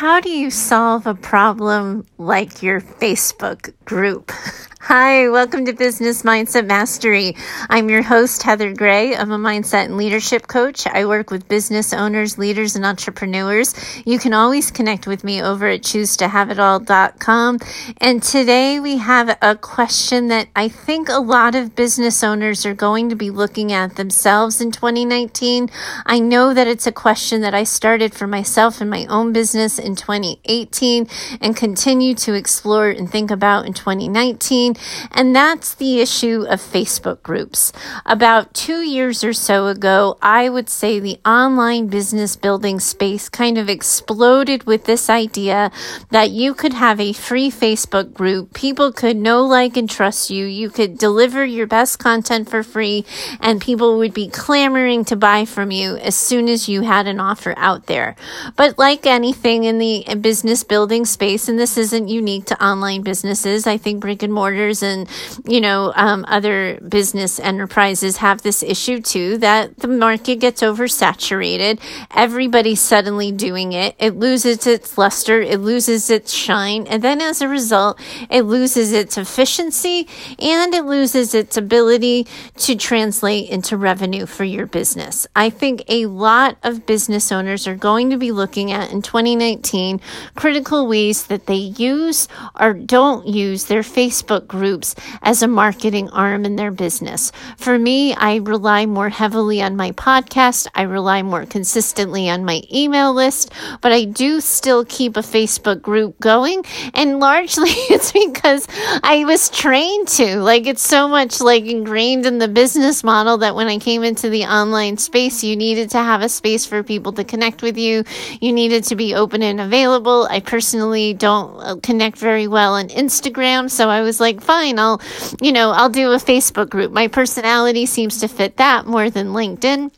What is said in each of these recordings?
how do you solve a problem like your Facebook group? Hi, welcome to Business Mindset Mastery. I'm your host, Heather Gray. I'm a mindset and leadership coach. I work with business owners, leaders, and entrepreneurs. You can always connect with me over at choosetohaveitall.com. And today we have a question that I think a lot of business owners are going to be looking at themselves in 2019. I know that it's a question that I started for myself in my own business in 2018 and continue to explore and think about in 2019 and that's the issue of Facebook groups. About two years or so ago, I would say the online business building space kind of exploded with this idea that you could have a free Facebook group. People could know, like, and trust you. You could deliver your best content for free, and people would be clamoring to buy from you as soon as you had an offer out there. But like anything in the business building space, and this isn't unique to online businesses, I think brick and mortar and you know um, other business enterprises have this issue too that the market gets oversaturated everybody's suddenly doing it it loses its luster it loses its shine and then as a result it loses its efficiency and it loses its ability to translate into revenue for your business. I think a lot of business owners are going to be looking at in 2019 critical ways that they use or don't use their facebook groups as a marketing arm in their business. For me, I rely more heavily on my podcast. I rely more consistently on my email list, but I do still keep a Facebook group going. And largely it's because I was trained to. Like it's so much like ingrained in the business model that when I came into the online space, you needed to have a space for people to connect with you. You needed to be open and available. I personally don't uh, connect very well on Instagram. So I was like, fine, I'll, you know, I'll do a Facebook group. My personality seems to fit that more than LinkedIn.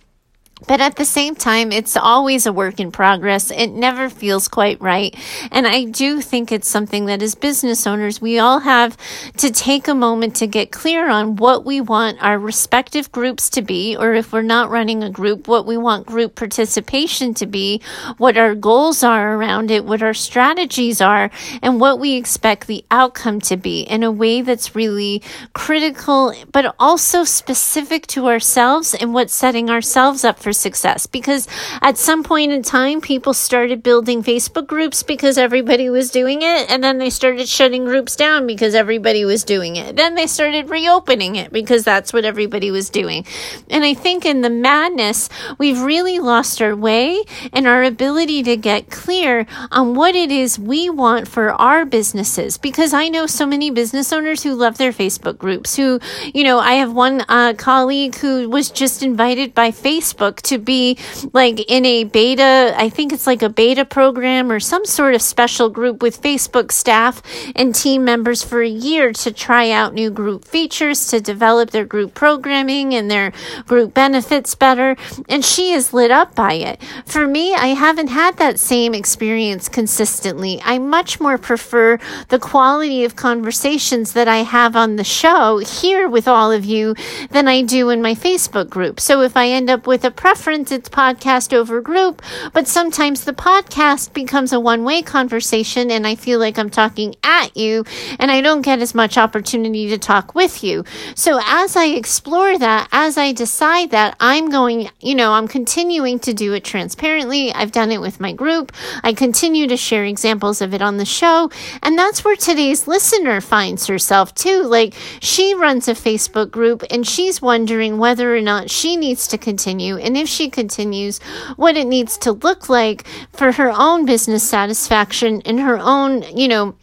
But at the same time, it's always a work in progress. It never feels quite right. And I do think it's something that as business owners, we all have to take a moment to get clear on what we want our respective groups to be, or if we're not running a group, what we want group participation to be, what our goals are around it, what our strategies are, and what we expect the outcome to be in a way that's really critical, but also specific to ourselves and what's setting ourselves up for for success because at some point in time, people started building Facebook groups because everybody was doing it. And then they started shutting groups down because everybody was doing it. Then they started reopening it because that's what everybody was doing. And I think in the madness, we've really lost our way and our ability to get clear on what it is we want for our businesses. Because I know so many business owners who love their Facebook groups, who, you know, I have one uh, colleague who was just invited by Facebook to be like in a beta, I think it's like a beta program or some sort of special group with Facebook staff and team members for a year to try out new group features, to develop their group programming and their group benefits better. And she is lit up by it. For me, I haven't had that same experience consistently. I much more prefer the quality of conversations that I have on the show here with all of you than I do in my Facebook group. So if I end up with a preference, it's podcast over group, but sometimes the podcast becomes a one way conversation and I feel like I'm talking at you and I don't get as much opportunity to talk with you. So as I explore that, as I decide that, I'm going, you know, I'm continuing to do it transparently. I've done it with my group. I continue to share examples of it on the show. And that's where today's listener finds herself too. Like she runs a Facebook group and she's wondering whether or not she needs to continue. And if she continues, what it needs to look like for her own business satisfaction and her own, you know,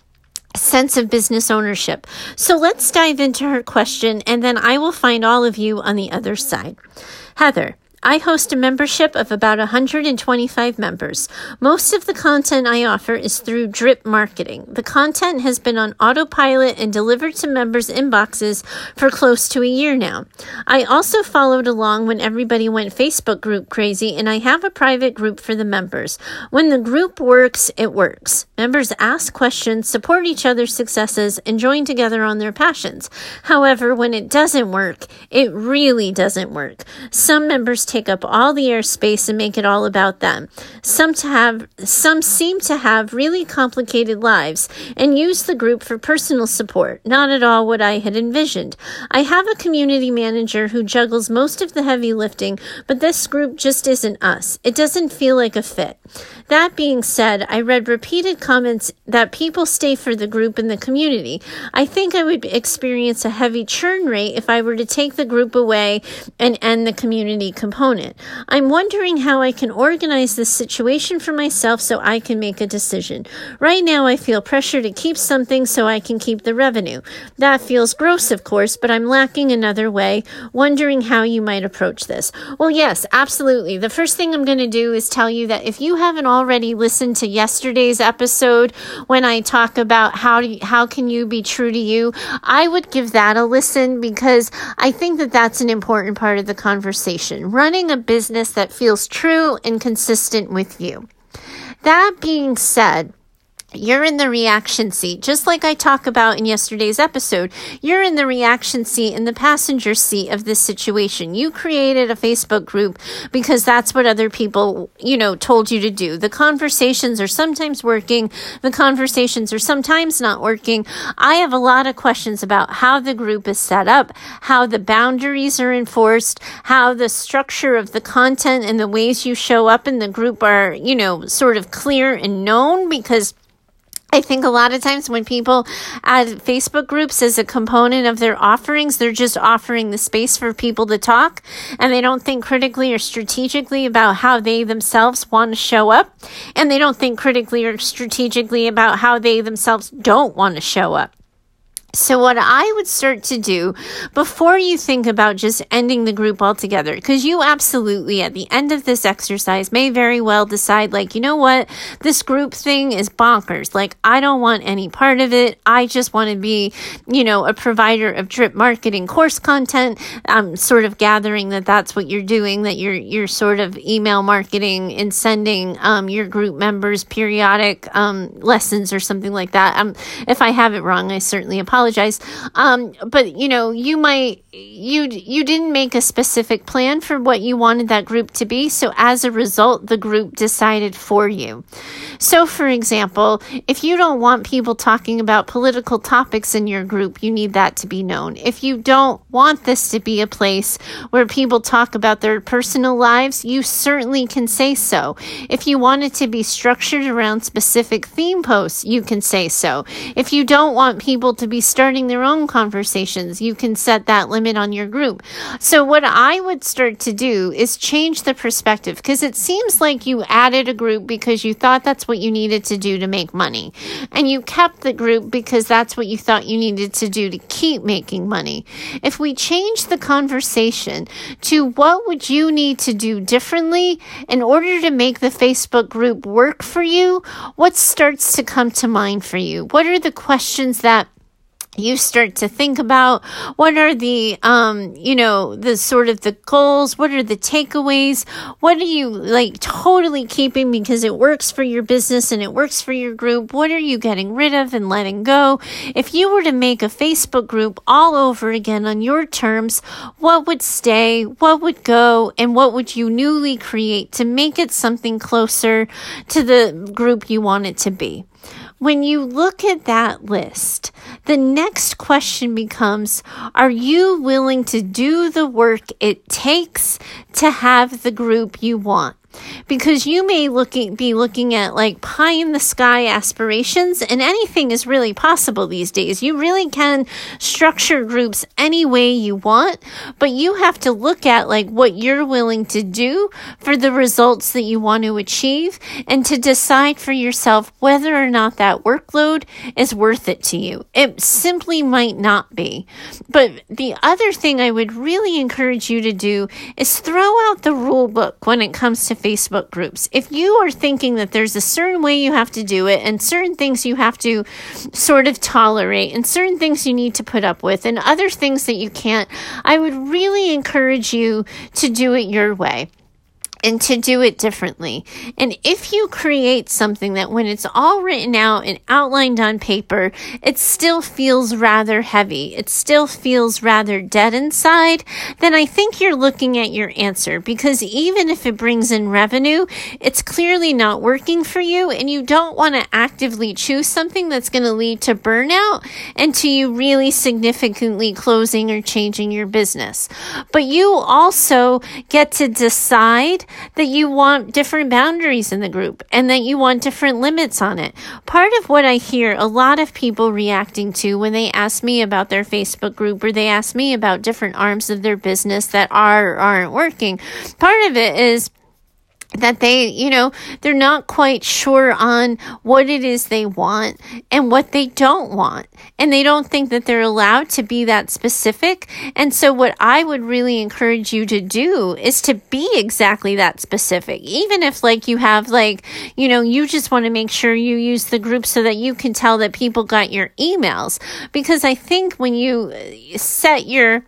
sense of business ownership. So let's dive into her question and then I will find all of you on the other side. Heather, I host a membership of about 125 members. Most of the content I offer is through drip marketing. The content has been on autopilot and delivered to members' inboxes for close to a year now. I also followed along when everybody went Facebook group crazy, and I have a private group for the members. When the group works, it works. Members ask questions, support each other's successes, and join together on their passions. However, when it doesn't work, it really doesn't work. Some members take up all the airspace and make it all about them. Some to have some seem to have really complicated lives and use the group for personal support. Not at all what I had envisioned. I have a community manager who juggles most of the heavy lifting, but this group just isn't us. It doesn't feel like a fit. That being said, I read repeated comments that people stay for the group and the community. I think I would experience a heavy churn rate if I were to take the group away and end the community component. I'm wondering how I can organize this situation for myself so I can make a decision. Right now, I feel pressure to keep something so I can keep the revenue. That feels gross, of course, but I'm lacking another way, wondering how you might approach this. Well, yes, absolutely. The first thing I'm going to do is tell you that if you haven't already listened to yesterday's episode when I talk about how you, how can you be true to you, I would give that a listen because I think that that's an important part of the conversation. Running a business that feels true and consistent with you. That being said, you're in the reaction seat, just like I talk about in yesterday's episode. You're in the reaction seat, in the passenger seat of this situation. You created a Facebook group because that's what other people, you know, told you to do. The conversations are sometimes working. The conversations are sometimes not working. I have a lot of questions about how the group is set up, how the boundaries are enforced, how the structure of the content and the ways you show up in the group are, you know, sort of clear and known because I think a lot of times when people add Facebook groups as a component of their offerings, they're just offering the space for people to talk and they don't think critically or strategically about how they themselves want to show up. And they don't think critically or strategically about how they themselves don't want to show up. So, what I would start to do before you think about just ending the group altogether, because you absolutely at the end of this exercise may very well decide, like, you know what, this group thing is bonkers. Like, I don't want any part of it. I just want to be, you know, a provider of drip marketing course content. I'm sort of gathering that that's what you're doing, that you're, you're sort of email marketing and sending um, your group members periodic um, lessons or something like that. Um, if I have it wrong, I certainly apologize apologize. Um, but you know, you might you you didn't make a specific plan for what you wanted that group to be, so as a result, the group decided for you. So, for example, if you don't want people talking about political topics in your group, you need that to be known. If you don't want this to be a place where people talk about their personal lives, you certainly can say so. If you want it to be structured around specific theme posts, you can say so. If you don't want people to be starting their own conversations, you can set that limit on your group. So, what I would start to do is change the perspective because it seems like you added a group because you thought that's what you needed to do to make money. And you kept the group because that's what you thought you needed to do to keep making money. If we change the conversation to what would you need to do differently in order to make the Facebook group work for you, what starts to come to mind for you? What are the questions that you start to think about what are the um you know the sort of the goals what are the takeaways what are you like totally keeping because it works for your business and it works for your group. What are you getting rid of and letting go? If you were to make a facebook group all over again on your terms what would stay what would go and what would you newly create to make it something closer to the group you want it to be when you look at that list, the next question becomes Are you willing to do the work it takes to have the group you want? Because you may looking be looking at like pie in the sky aspirations and anything is really possible these days. You really can structure groups any way you want but you have to look at like what you're willing to do for the results that you want to achieve and to decide for yourself whether or not that workload is worth it to you. It simply might not be. But the other thing i would really encourage you to do is throw out the rule book when it comes to Facebook groups. If you are thinking that there's a certain way you have to do it and certain things you have to sort of tolerate and certain things you need to put up with and other things that you can't, I would really encourage you to do it your way and to do it differently. And if you create something that when it's all written out and outlined on paper, it still feels rather heavy, it still feels rather dead inside, then I think you're looking at your answer because even if it brings in revenue, it's clearly not working for you and you don't want to actively choose something that's going to lead to burnout and to you really significantly closing or changing your business. But you also get to decide that you want different boundaries in the group and that you want different limits on it. Part of what I hear a lot of people reacting to when they ask me about their Facebook group or they ask me about different arms of their business that are or aren't working, part of it is that they, you know, they're not quite sure on what it is they want and what they don't want. And they don't think that they're allowed to be that specific. And so, what I would really encourage you to do is to be exactly that specific. Even if, like, you have, like, you know, you just want to make sure you use the group so that you can tell that people got your emails. Because I think when you set your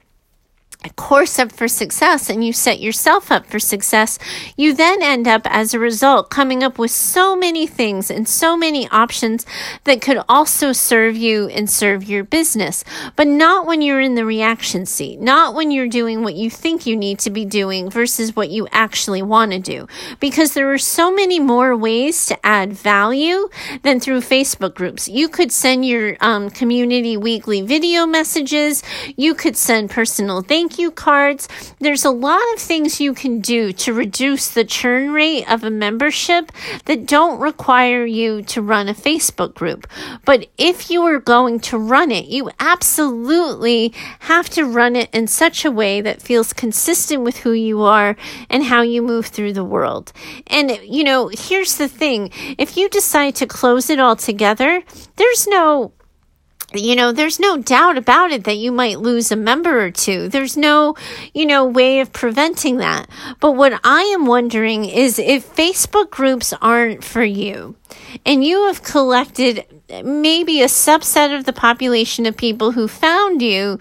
course up for success and you set yourself up for success, you then end up as a result coming up with so many things and so many options that could also serve you and serve your business. But not when you're in the reaction seat, not when you're doing what you think you need to be doing versus what you actually want to do. Because there are so many more ways to add value than through Facebook groups. You could send your um, community weekly video messages. You could send personal thank thank you cards. There's a lot of things you can do to reduce the churn rate of a membership that don't require you to run a Facebook group. But if you are going to run it, you absolutely have to run it in such a way that feels consistent with who you are and how you move through the world. And, you know, here's the thing if you decide to close it all together, there's no you know, there's no doubt about it that you might lose a member or two. There's no, you know, way of preventing that. But what I am wondering is if Facebook groups aren't for you and you have collected maybe a subset of the population of people who found you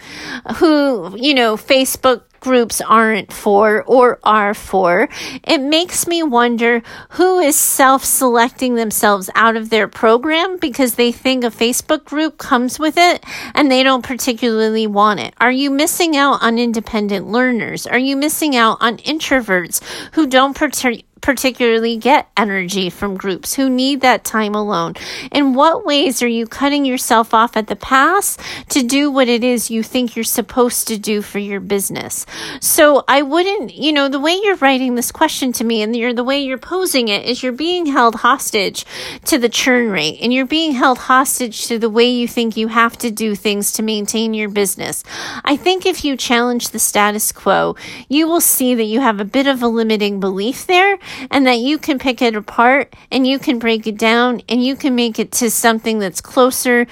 who, you know, Facebook groups aren't for or are for, it makes me wonder who is self selecting themselves out of their program because they think a Facebook group comes with it and they don't particularly want it. Are you missing out on independent learners? Are you missing out on introverts who don't particularly particularly get energy from groups who need that time alone? In what ways are you cutting yourself off at the pass to do what it is you think you're supposed to do for your business? So I wouldn't, you know, the way you're writing this question to me and you're, the way you're posing it is you're being held hostage to the churn rate and you're being held hostage to the way you think you have to do things to maintain your business. I think if you challenge the status quo, you will see that you have a bit of a limiting belief there and that you can pick it apart and you can break it down and you can make it to something that's closer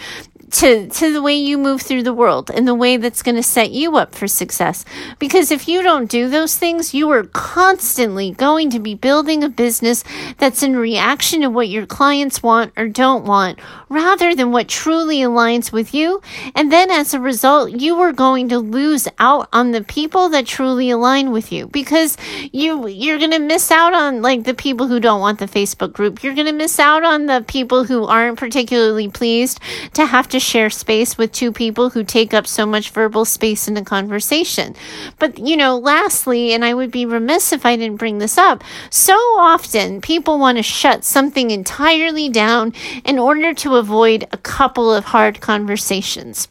to to the way you move through the world and the way that's going to set you up for success. Because if you don't do those things you are constantly going to be building a business that's in reaction to what your clients want or don't want rather than what truly aligns with you. And then as a result you are going to lose out on the people that truly align with you. Because you you're going to miss out on like the people who don't want the Facebook group. You're going to miss out on the people who aren't particularly pleased to have to to share space with two people who take up so much verbal space in a conversation. But, you know, lastly, and I would be remiss if I didn't bring this up, so often people want to shut something entirely down in order to avoid a couple of hard conversations.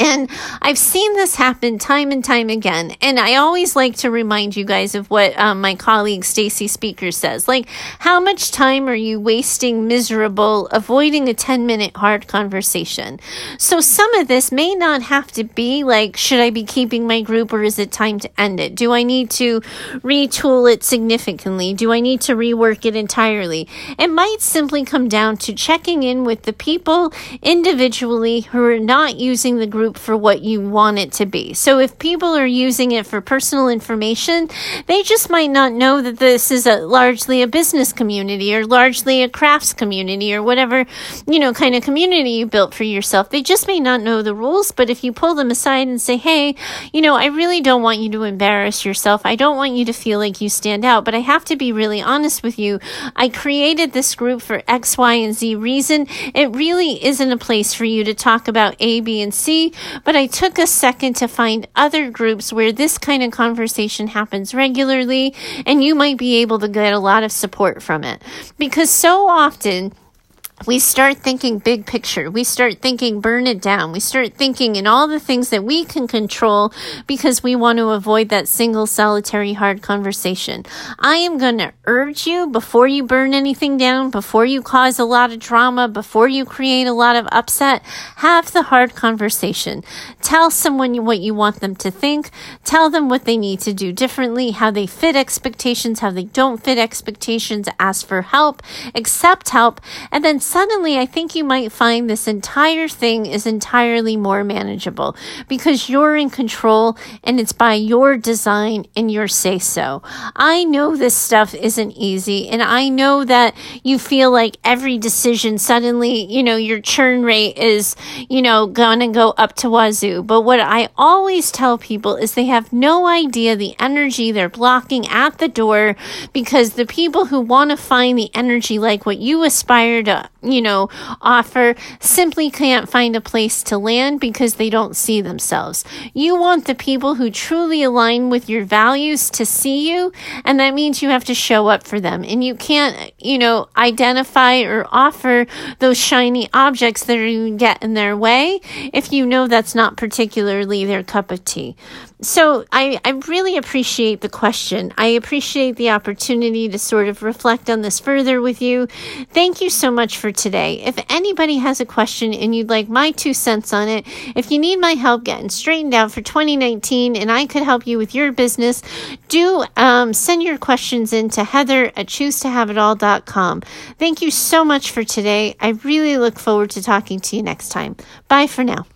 And I've seen this happen time and time again. And I always like to remind you guys of what um, my colleague Stacy Speaker says. Like, how much time are you wasting miserable avoiding a 10 minute hard conversation? So some of this may not have to be like, should I be keeping my group or is it time to end it? Do I need to retool it significantly? Do I need to rework it entirely? It might simply come down to checking in with the people individually who are not using the group group for what you want it to be. So if people are using it for personal information, they just might not know that this is a largely a business community or largely a crafts community or whatever, you know, kind of community you built for yourself. They just may not know the rules, but if you pull them aside and say, "Hey, you know, I really don't want you to embarrass yourself. I don't want you to feel like you stand out, but I have to be really honest with you. I created this group for X, Y, and Z reason. It really isn't a place for you to talk about A, B, and C, but I took a second to find other groups where this kind of conversation happens regularly, and you might be able to get a lot of support from it. Because so often, we start thinking big picture. We start thinking burn it down. We start thinking in all the things that we can control because we want to avoid that single solitary hard conversation. I am going to urge you before you burn anything down, before you cause a lot of drama, before you create a lot of upset, have the hard conversation. Tell someone what you want them to think. Tell them what they need to do differently, how they fit expectations, how they don't fit expectations. Ask for help, accept help, and then suddenly I think you might find this entire thing is entirely more manageable because you're in control and it's by your design and your say so. I know this stuff isn't easy and I know that you feel like every decision suddenly, you know, your churn rate is, you know, gonna go up to wazoo. But what I always tell people is they have no idea the energy they're blocking at the door because the people who want to find the energy like what you aspire to you know, offer simply can't find a place to land because they don't see themselves. You want the people who truly align with your values to see you, and that means you have to show up for them. And you can't, you know, identify or offer those shiny objects that are going to get in their way if you know that's not particularly their cup of tea. So I, I really appreciate the question. I appreciate the opportunity to sort of reflect on this further with you. Thank you so much for today. If anybody has a question and you'd like my two cents on it, if you need my help getting straightened out for 2019 and I could help you with your business, do um, send your questions in to Heather at choosetohaveitall.com. Thank you so much for today. I really look forward to talking to you next time. Bye for now.